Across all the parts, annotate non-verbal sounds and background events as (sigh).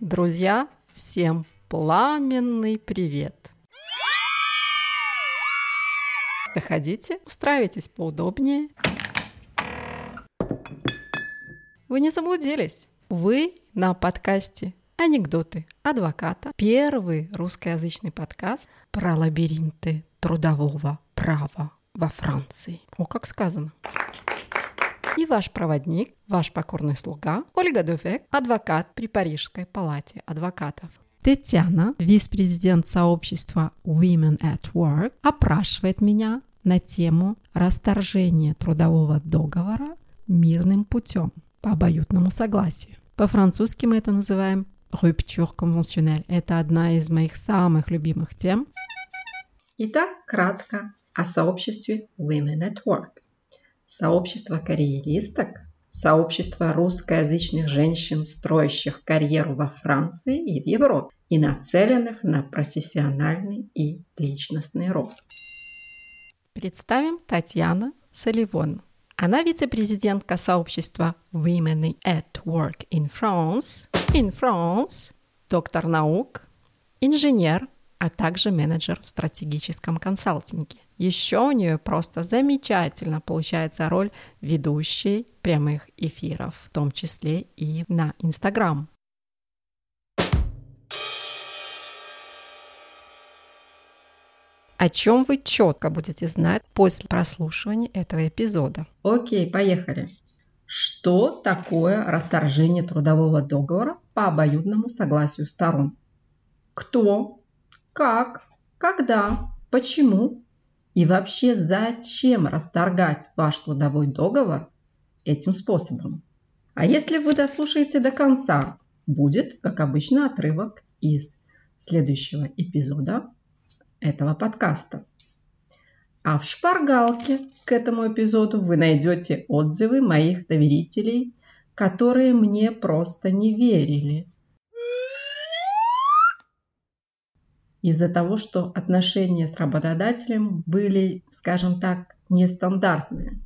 Друзья, всем пламенный привет! Заходите, устраивайтесь поудобнее. Вы не заблудились. Вы на подкасте «Анекдоты адвоката». Первый русскоязычный подкаст про лабиринты трудового права во Франции. О, как сказано. И ваш проводник, ваш покорный слуга Ольга Дувек, адвокат при Парижской палате адвокатов. Татьяна, вице-президент сообщества Women at Work, опрашивает меня на тему расторжения трудового договора мирным путем по обоюдному согласию. По-французски мы это называем rupture conventionnelle. Это одна из моих самых любимых тем. Итак, кратко о сообществе Women at Work. Сообщество карьеристок – сообщество русскоязычных женщин, строящих карьеру во Франции и в Европе и нацеленных на профессиональный и личностный рост. Представим Татьяна Соливон. Она вице-президентка сообщества Women at Work in France, in France, доктор наук, инженер, а также менеджер в стратегическом консалтинге. Еще у нее просто замечательно получается роль ведущей прямых эфиров, в том числе и на Инстаграм. О чем вы четко будете знать после прослушивания этого эпизода. Окей, поехали. Что такое расторжение трудового договора по обоюдному согласию сторон? Кто, как, когда, почему и вообще, зачем расторгать ваш трудовой договор этим способом? А если вы дослушаете до конца, будет, как обычно, отрывок из следующего эпизода этого подкаста. А в шпаргалке к этому эпизоду вы найдете отзывы моих доверителей, которые мне просто не верили – из-за того, что отношения с работодателем были, скажем так, нестандартные.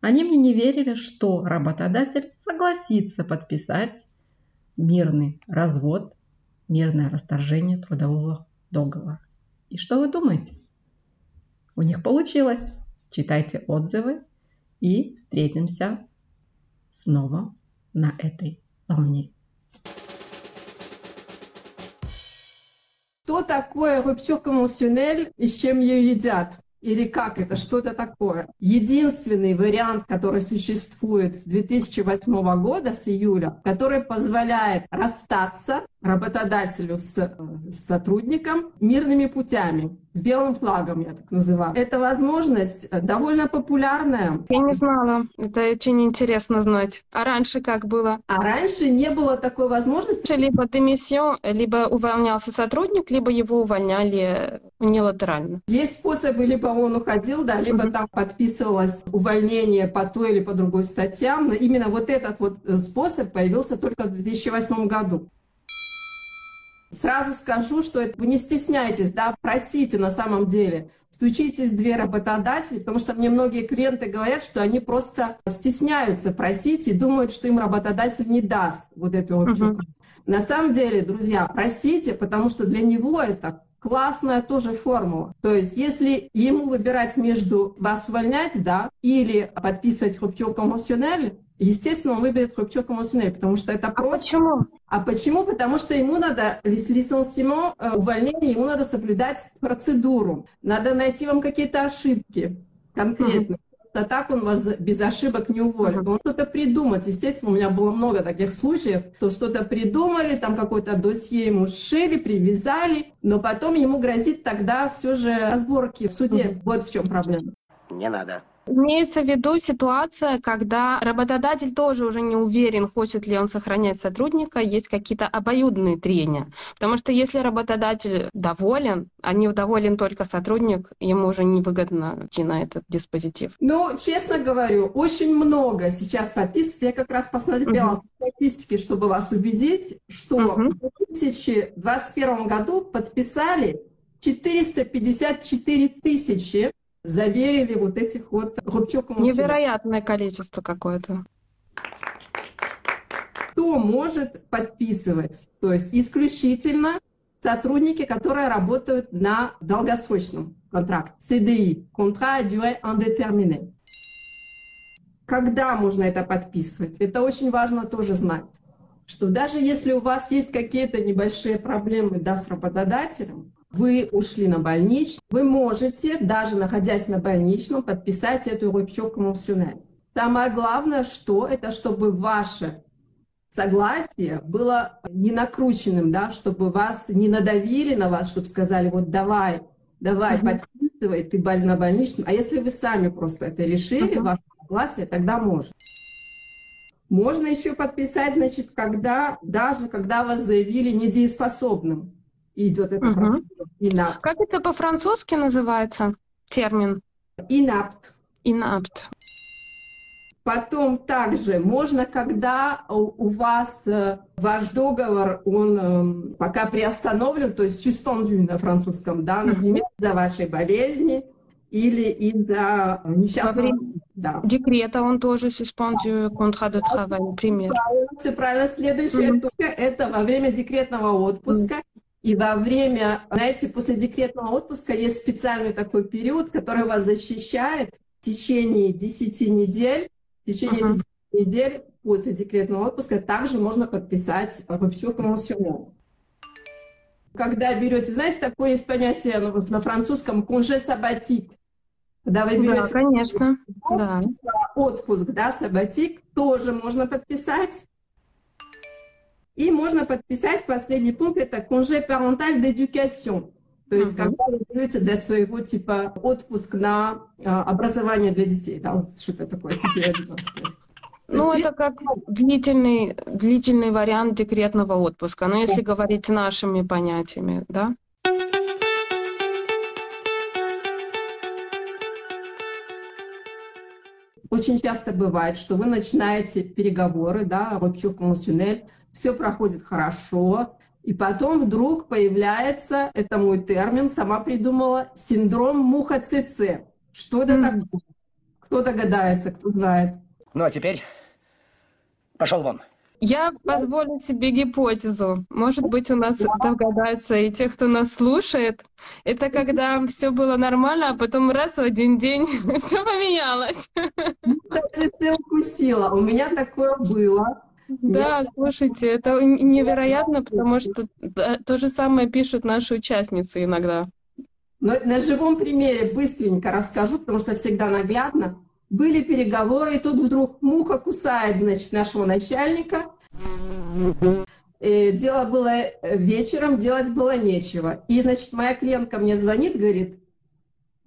Они мне не верили, что работодатель согласится подписать мирный развод, мирное расторжение трудового договора. И что вы думаете? У них получилось. Читайте отзывы и встретимся снова на этой волне. Что такое rupture conventionnelle и с чем ее едят? Или как это, что это такое? Единственный вариант, который существует с 2008 года, с июля, который позволяет расстаться работодателю с, с сотрудником мирными путями, с белым флагом, я так называю. Эта возможность э, довольно популярная. Я не знала. Это очень интересно знать. А раньше как было? А раньше не было такой возможности. Либо демиссион, либо увольнялся сотрудник, либо его увольняли унилатерально. Есть способы, либо он уходил, да, либо mm-hmm. там подписывалось увольнение по той или по другой статьям. Но именно вот этот вот э, способ появился только в 2008 году. Сразу скажу, что это, вы не стесняйтесь, да, просите на самом деле. Стучитесь в дверь работодателя, потому что мне многие клиенты говорят, что они просто стесняются просить и думают, что им работодатель не даст вот эту вот uh-huh. На самом деле, друзья, просите, потому что для него это классная тоже формула. То есть, если ему выбирать между вас увольнять, да, или подписывать rupture conventionnelle, естественно, он выберет rupture conventionnelle, потому что это а просто... почему? А почему? Потому что ему надо, лицензион, э, увольнение, ему надо соблюдать процедуру. Надо найти вам какие-то ошибки конкретные. А так он вас без ошибок не уволит. Он что-то придумать. Естественно, у меня было много таких случаев, что что-то придумали, там какое-то досье ему сшили, привязали, но потом ему грозит тогда все же разборки в суде. Вот в чем проблема. Не надо. Имеется в виду ситуация, когда работодатель тоже уже не уверен, хочет ли он сохранять сотрудника, есть какие-то обоюдные трения. Потому что если работодатель доволен, а не доволен только сотрудник, ему уже невыгодно идти на этот диспозитив. Ну, честно говорю, очень много сейчас подписок. Я как раз посмотрела uh-huh. статистики, чтобы вас убедить, что uh-huh. в 2021 году подписали 454 тысячи заверили вот этих вот Рубчук Невероятное количество какое-то. Кто может подписывать? То есть исключительно сотрудники, которые работают на долгосрочном контракте, CDI, контракт à durée indéterminée. Когда можно это подписывать? Это очень важно тоже знать, что даже если у вас есть какие-то небольшие проблемы да, с работодателем, вы ушли на больничный, вы можете, даже находясь на больничном, подписать эту rupture conventionnelle. Самое главное, что это чтобы ваше согласие было не накрученным, да, чтобы вас не надавили на вас, чтобы сказали, вот давай, давай, mm-hmm. подписывай, ты на больничном. А если вы сами просто это решили, mm-hmm. ваше согласие, тогда можно. Можно еще подписать, значит, когда, даже когда вас заявили недееспособным идет эта угу. процедура. Инапт. Как это по-французски называется термин? Инапт. Инапт. Потом также можно, когда у вас э, ваш договор, он эм, пока приостановлен, то есть suspendu на французском, да, например, из-за вашей болезни или из-за несчастного... Да. Декрета он тоже suspendu contrat de travail, например. Правильно, все правильно. Следующее mm-hmm. это во время декретного отпуска. Mm-hmm и во время, знаете, после декретного отпуска есть специальный такой период, который вас защищает в течение 10 недель. В течение uh-huh. 10 недель после декретного отпуска также можно подписать rupture conventionnelle. Когда берете, знаете, такое есть понятие ну, на французском «congé sabbatique», когда вы берете да, конечно. Отпуск, да. отпуск, да, сабатик, тоже можно подписать. И можно подписать последний пункт, это конже паренталь d'éducation. То есть, uh-huh. когда вы берете для своего типа отпуск на а, образование для детей, да, вот что-то такое, ну, это как длительный, длительный вариант декретного отпуска, но если говорить нашими понятиями, да? Очень часто бывает, что вы начинаете переговоры, да, rupture conventionnelle, все проходит хорошо, и потом вдруг появляется, это мой термин, сама придумала, синдром муха ЦЦ. Что это mm. такое? Кто догадается, кто знает? Ну а теперь пошел вон. Я позволю себе гипотезу. Может быть, у нас догадаются и те, кто нас слушает. Это когда все было нормально, а потом раз в один день (laughs) все поменялось. Муха ЦЦ укусила. У меня такое было. Да, слушайте, это невероятно, потому что то же самое пишут наши участницы иногда. Но на живом примере быстренько расскажу, потому что всегда наглядно. Были переговоры, и тут вдруг муха кусает, значит, нашего начальника. И дело было э, вечером, делать было нечего. И, значит, моя клиентка мне звонит, говорит,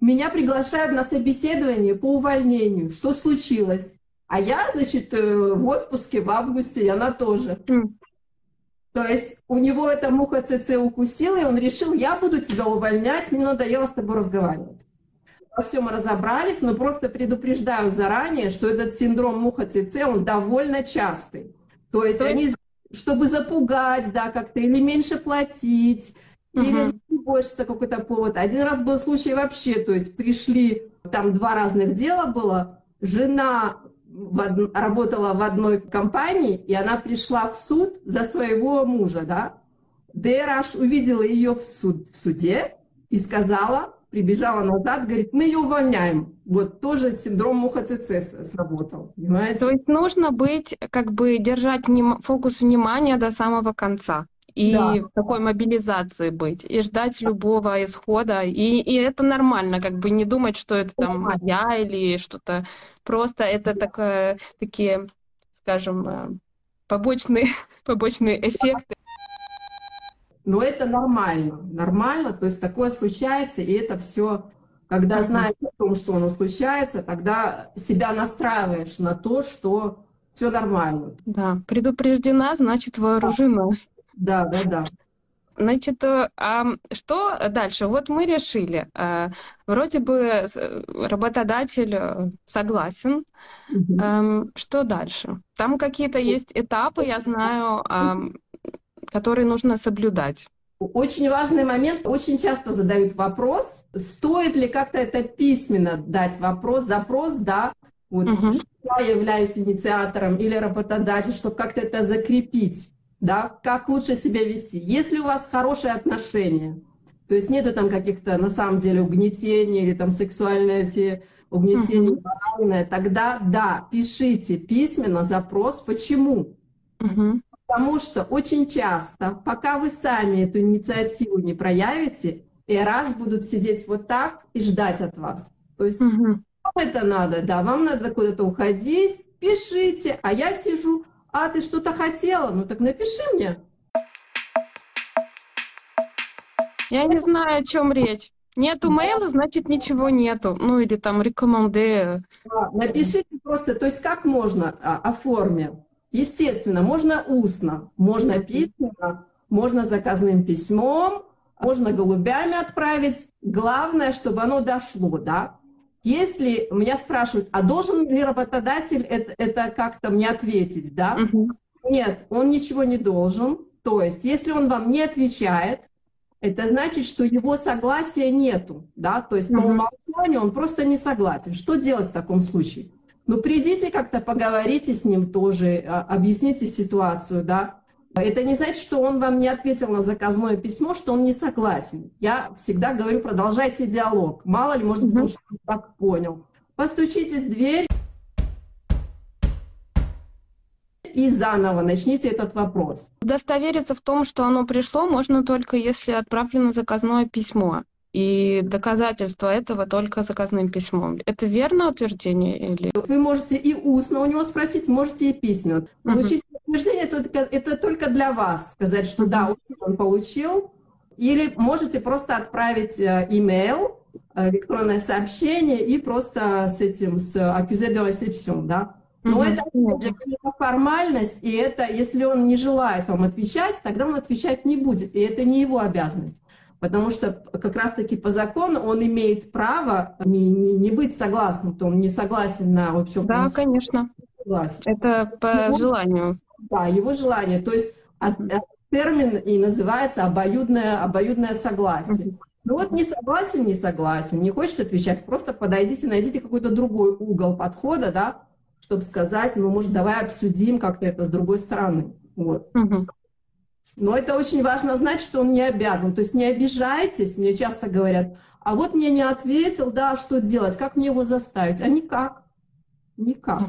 меня приглашают на собеседование по увольнению. Что случилось? А я, значит, э, в отпуске в августе, и она тоже. Mm. То есть у него эта муха ЦЦ укусила, и он решил, я буду тебя увольнять, мне надоело с тобой разговаривать. Во всем разобрались, но просто предупреждаю заранее, что этот синдром муха ЦЦ, он довольно частый. То есть они, чтобы запугать, да, как-то, или меньше платить, угу. или больше какой-то повод. Один раз был случай вообще, то есть пришли, там два разных дела было, жена в од... работала в одной компании, и она пришла в суд за своего мужа, да. ДРH увидела ее в, суд, в суде и сказала, прибежала назад, говорит, мы ее увольняем. Вот тоже синдром муха ЦЦ сработал, понимаете? То есть нужно быть, как бы держать фокус внимания до самого конца и да. в такой мобилизации быть, и ждать любого исхода. И, и это нормально, как бы не думать, что это там я или что-то. Просто это такое, такие, скажем, э, побочные, (laughs) побочные эффекты. Но это нормально, нормально, то есть такое случается, и это все, когда знаешь о том, что оно случается, тогда себя настраиваешь на то, что все нормально. Да, предупреждена, значит вооружена. Да, да, да. Значит, э, а что дальше? Вот мы решили, э, вроде бы работодатель э, согласен, угу. что дальше? Там какие-то есть этапы, я знаю, которые нужно соблюдать. Очень важный момент. Очень часто задают вопрос, стоит ли как-то это письменно дать вопрос, запрос, да, Вот, что я являюсь инициатором или работодатель, чтобы как-то это закрепить, да, как лучше себя вести. Если у вас хорошие отношения, то есть нету там каких-то на самом деле угнетений или там сексуальные все угнетения, Мгм. моральное, тогда да, пишите письменно запрос. Почему? Мгм. Потому что очень часто, пока вы сами эту инициативу не проявите, RH будут сидеть вот так и ждать от вас. То есть Мгм. вам это надо, да, вам надо куда-то уходить, пишите, а я сижу, а ты что-то хотела? Ну так напиши мне. Я не знаю, о чем речь. Нету мейла, значит ничего нету. Ну или там рекоменде. Да, Напишите просто, то есть как можно а, оформить? Естественно, можно устно, можно письменно, можно заказным письмом, можно голубями отправить. Главное, чтобы оно дошло, да. Если меня спрашивают, а должен ли работодатель это, это как-то мне ответить, да? Мгм. Нет, он ничего не должен. То есть, если он вам не отвечает, это значит, что его согласия нету, да, то есть по Мгм. умолчанию он просто не согласен. Что делать в таком случае? Ну, придите как-то, поговорите с ним тоже, а, объясните ситуацию, да. Это не значит, что он вам не ответил на заказное письмо, что он не согласен. Я всегда говорю, продолжайте диалог. Мало ли, может быть, он что-то так понял. Постучитесь в дверь и заново начните этот вопрос. Удостовериться в том, что оно пришло, можно только если отправлено заказное письмо. И доказательство этого только заказным письмом. Это верное утверждение или... Вы можете и устно у него спросить, можете и письменно. Получить подтверждение это, только- это только для вас. Сказать, что да, он получил. Или можете просто отправить э, имейл, э, электронное сообщение и просто с этим, с accusé de réception, да. Но Мгм. это же, формальность, и это, если он не желает вам отвечать, тогда он отвечать не будет, и это не его обязанность. Потому что как раз-таки по закону он имеет право не, не, не быть согласным, то он не согласен на вообще Да, конечно. согласен. Это по Ну, желанию. Да, его желание. То есть от- от- термин и называется обоюдное, обоюдное согласие. Ну вот не согласен, не согласен, не хочет отвечать, просто подойдите, найдите какой-то другой угол подхода, да, чтобы сказать, ну, может, давай обсудим как-то это с другой стороны. Вот. Но это очень важно знать, что он не обязан. То есть не обижайтесь, мне часто говорят, а вот мне не ответил, да, что делать, как мне его заставить? А никак, никак.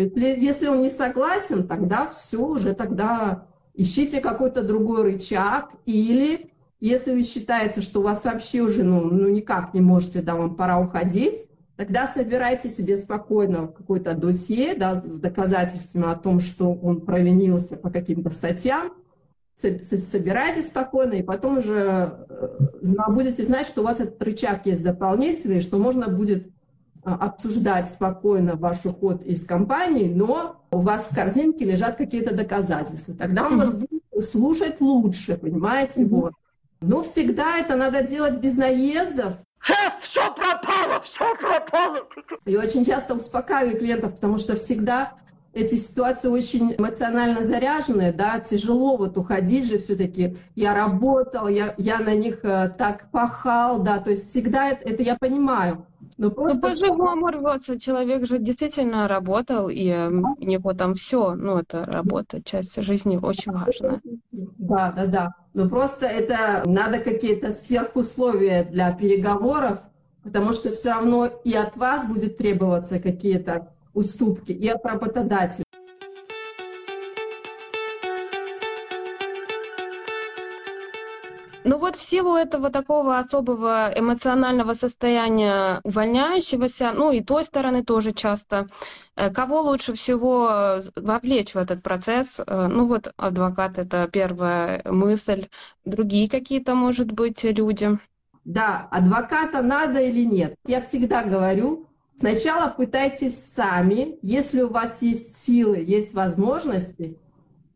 Если, если он не согласен, тогда все, уже тогда ищите какой-то другой рычаг, или если вы считаете, что у вас вообще уже, ну, ну никак не можете, да, вам пора уходить, тогда собирайте себе спокойно какое-то досье, да, с доказательствами о том, что он провинился по каким-то статьям, Со- со- собирайте спокойно, и потом уже э, будете знать, что у вас этот рычаг есть дополнительный, что можно будет обсуждать спокойно ваш уход из компании, но у вас в корзинке лежат какие-то доказательства. Тогда он вас будет слушать лучше, понимаете? Вот. Но всегда это надо делать без наездов. Шеф, все пропало, все пропало. И очень часто успокаиваю клиентов, потому что всегда эти ситуации очень эмоционально заряженные, да, тяжело вот уходить же все-таки. Я работал, я, я на них э, так пахал, да, то есть всегда это, это я понимаю. Но Ну, просто по-живому рвется. Человек же действительно работал, и у него там все, ну, это работа, часть жизни очень важная. Да, да, да. Но просто это надо какие-то сверхусловия для переговоров, потому что все равно и от вас будет требоваться какие-то уступки, и от работодателя. Ну вот в силу этого такого особого эмоционального состояния увольняющегося, ну и той стороны тоже часто, э, кого лучше всего э, вовлечь в этот процесс? Э, Ну вот адвокат это первая мысль, другие какие-то, может быть, люди. Да, адвоката надо или нет? Я всегда говорю, сначала пытайтесь сами, если у вас есть силы, есть возможности,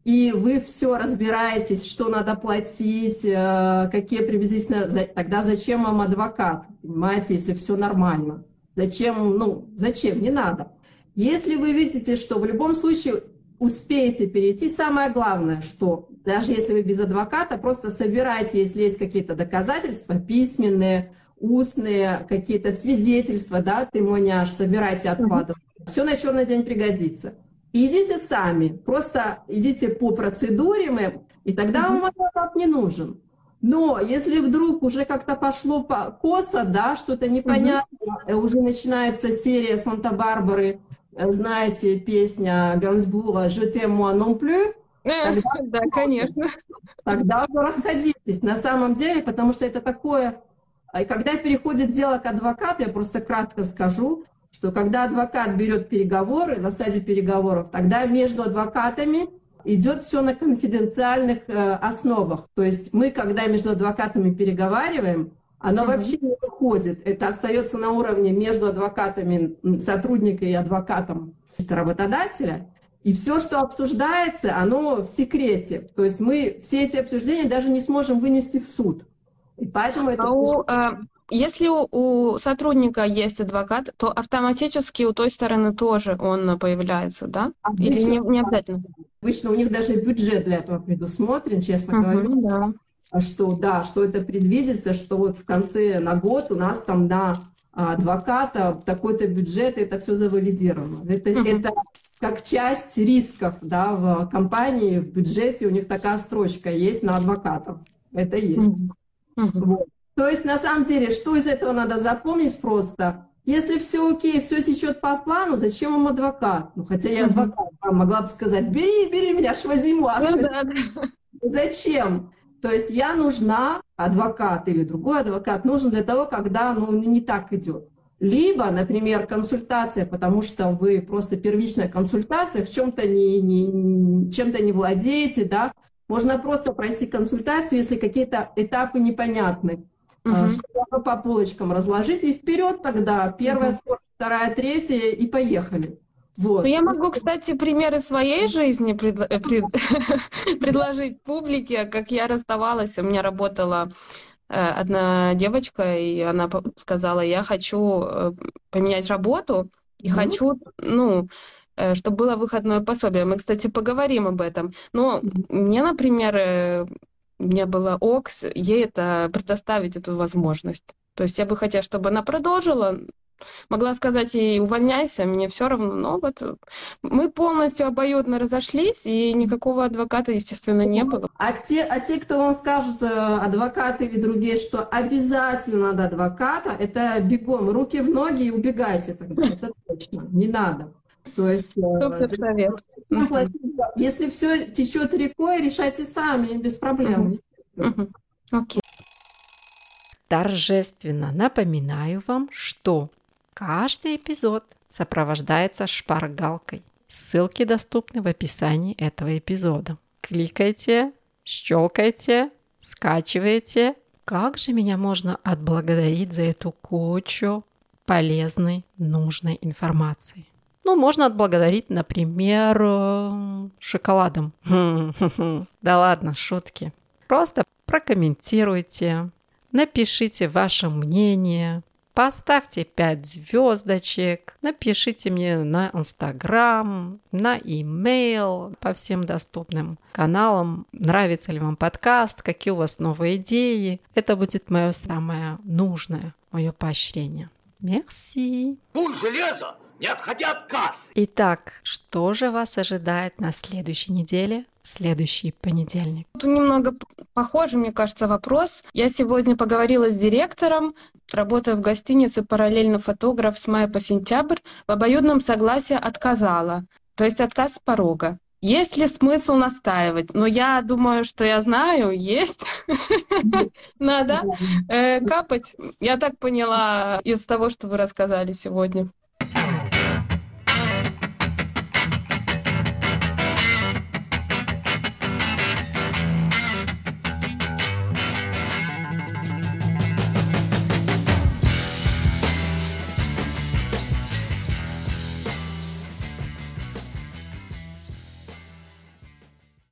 и вы все разбираетесь, что надо платить, э, какие приблизительно, тогда зачем вам адвокат, понимаете, если все нормально? Зачем, ну, зачем, не надо. Если вы видите, что в любом случае успеете перейти, самое главное, что даже если вы без адвоката, просто собирайте, если есть какие-то доказательства, письменные, устные какие-то свидетельства, да, témoignage, собирайте, откладывайте. Все на черный день пригодится. Идите сами, просто идите по процедуре, мы, и тогда вам адвокат не нужен. Но если вдруг уже как-то пошло по косо, да, что-то непонятно, угу. уже начинается серия Санта-Барбары, э, знаете, песня Гансбура «Je t'aime moi non plus», тогда, (laughs) да, конечно. Тогда уже расходитесь на самом деле, потому что это такое... И когда переходит дело к адвокату, я просто кратко скажу, что когда адвокат берет переговоры, на стадии переговоров, тогда между адвокатами идет все на конфиденциальных э, основах. То есть мы, когда между адвокатами переговариваем, оно mm-hmm. вообще не выходит. Это остается на уровне между адвокатами, сотрудника и адвокатом работодателя. И все, что обсуждается, оно в секрете. То есть мы все эти обсуждения даже не сможем вынести в суд. И поэтому это... А у, а, если у, у сотрудника есть адвокат, то автоматически у той стороны тоже он появляется, да? Обычно, Или не, не обязательно? Обычно у них даже бюджет для этого предусмотрен, честно uh-huh, говоря. Да. А что, да, что это предвидится, что вот в конце на год у нас там на адвоката такой-то бюджет, это все завалидировано. Это, uh-huh. это как часть рисков да, в компании, в бюджете у них такая строчка есть на адвокатов. Это есть. Uh-huh. Вот. То есть, на самом деле, что из этого надо запомнить просто? Если все окей, все течет по плану, зачем вам адвокат? Ну, хотя я адвокат, могла бы сказать, бери, бери меня, аж возьму. Аж ну, да. (laughs) Зачем? То есть я нужна, адвокат или другой адвокат нужен для того, когда ну, не так идет. Либо, например, консультация, потому что вы просто первичная консультация, в чем-то не, не, чем-то не владеете, да, можно просто пройти консультацию, если какие-то этапы непонятны. Угу. Чтобы по полочкам разложить и вперед тогда. Первая угу. скорость, вторая, третья и поехали. Вот. Ну, я могу, кстати, примеры своей жизни. Э, пред... (laughs) предложить публике, как я расставалась. У меня работала Э, одна девочка, и она сказала, я хочу поменять работу и mm-hmm. хочу, ну, чтобы было выходное пособие. Мы, кстати, поговорим об этом. Но mm-hmm. мне, например, мне было ОКС, ей это предоставить эту возможность. То есть я бы хотела, чтобы она продолжила, Могла сказать ей, увольняйся, мне все равно. Но вот мы полностью обоюдно разошлись, и никакого адвоката, естественно, не было. А те, а те кто вам скажут, э, адвокаты или другие, что обязательно надо адвоката, это бегом, руки в ноги и убегайте тогда. Это точно, не надо. То есть, э, совет. Если все течет рекой, решайте сами, без проблем. Окей. Торжественно напоминаю вам, что Каждый эпизод сопровождается шпаргалкой. Ссылки доступны в описании этого эпизода. Кликайте, щелкайте, скачивайте. Как же меня можно отблагодарить за эту кучу полезной, нужной информации? Ну, можно отблагодарить, например, э, шоколадом. (laughs) Да ладно, шутки. Просто прокомментируйте, напишите ваше мнение, Поставьте 5 звездочек, напишите мне на Инстаграм, на имейл, по всем доступным каналам. Нравится ли вам подкаст, какие у вас новые идеи. Это будет мое самое нужное, мое поощрение. Мерси. Пуль железо, не отходя от кассы. Итак, что же вас ожидает на следующей неделе? следующий понедельник. Тут немного похожий, мне кажется, вопрос. Я сегодня поговорила с директором, работая в гостинице параллельно фотограф с мая по сентябрь, в обоюдном согласии отказала. То есть отказ с порога. Есть ли смысл настаивать? Ну, я думаю, что я знаю, есть. (laughs) Надо э, капать. Я так поняла из того, что вы рассказали сегодня.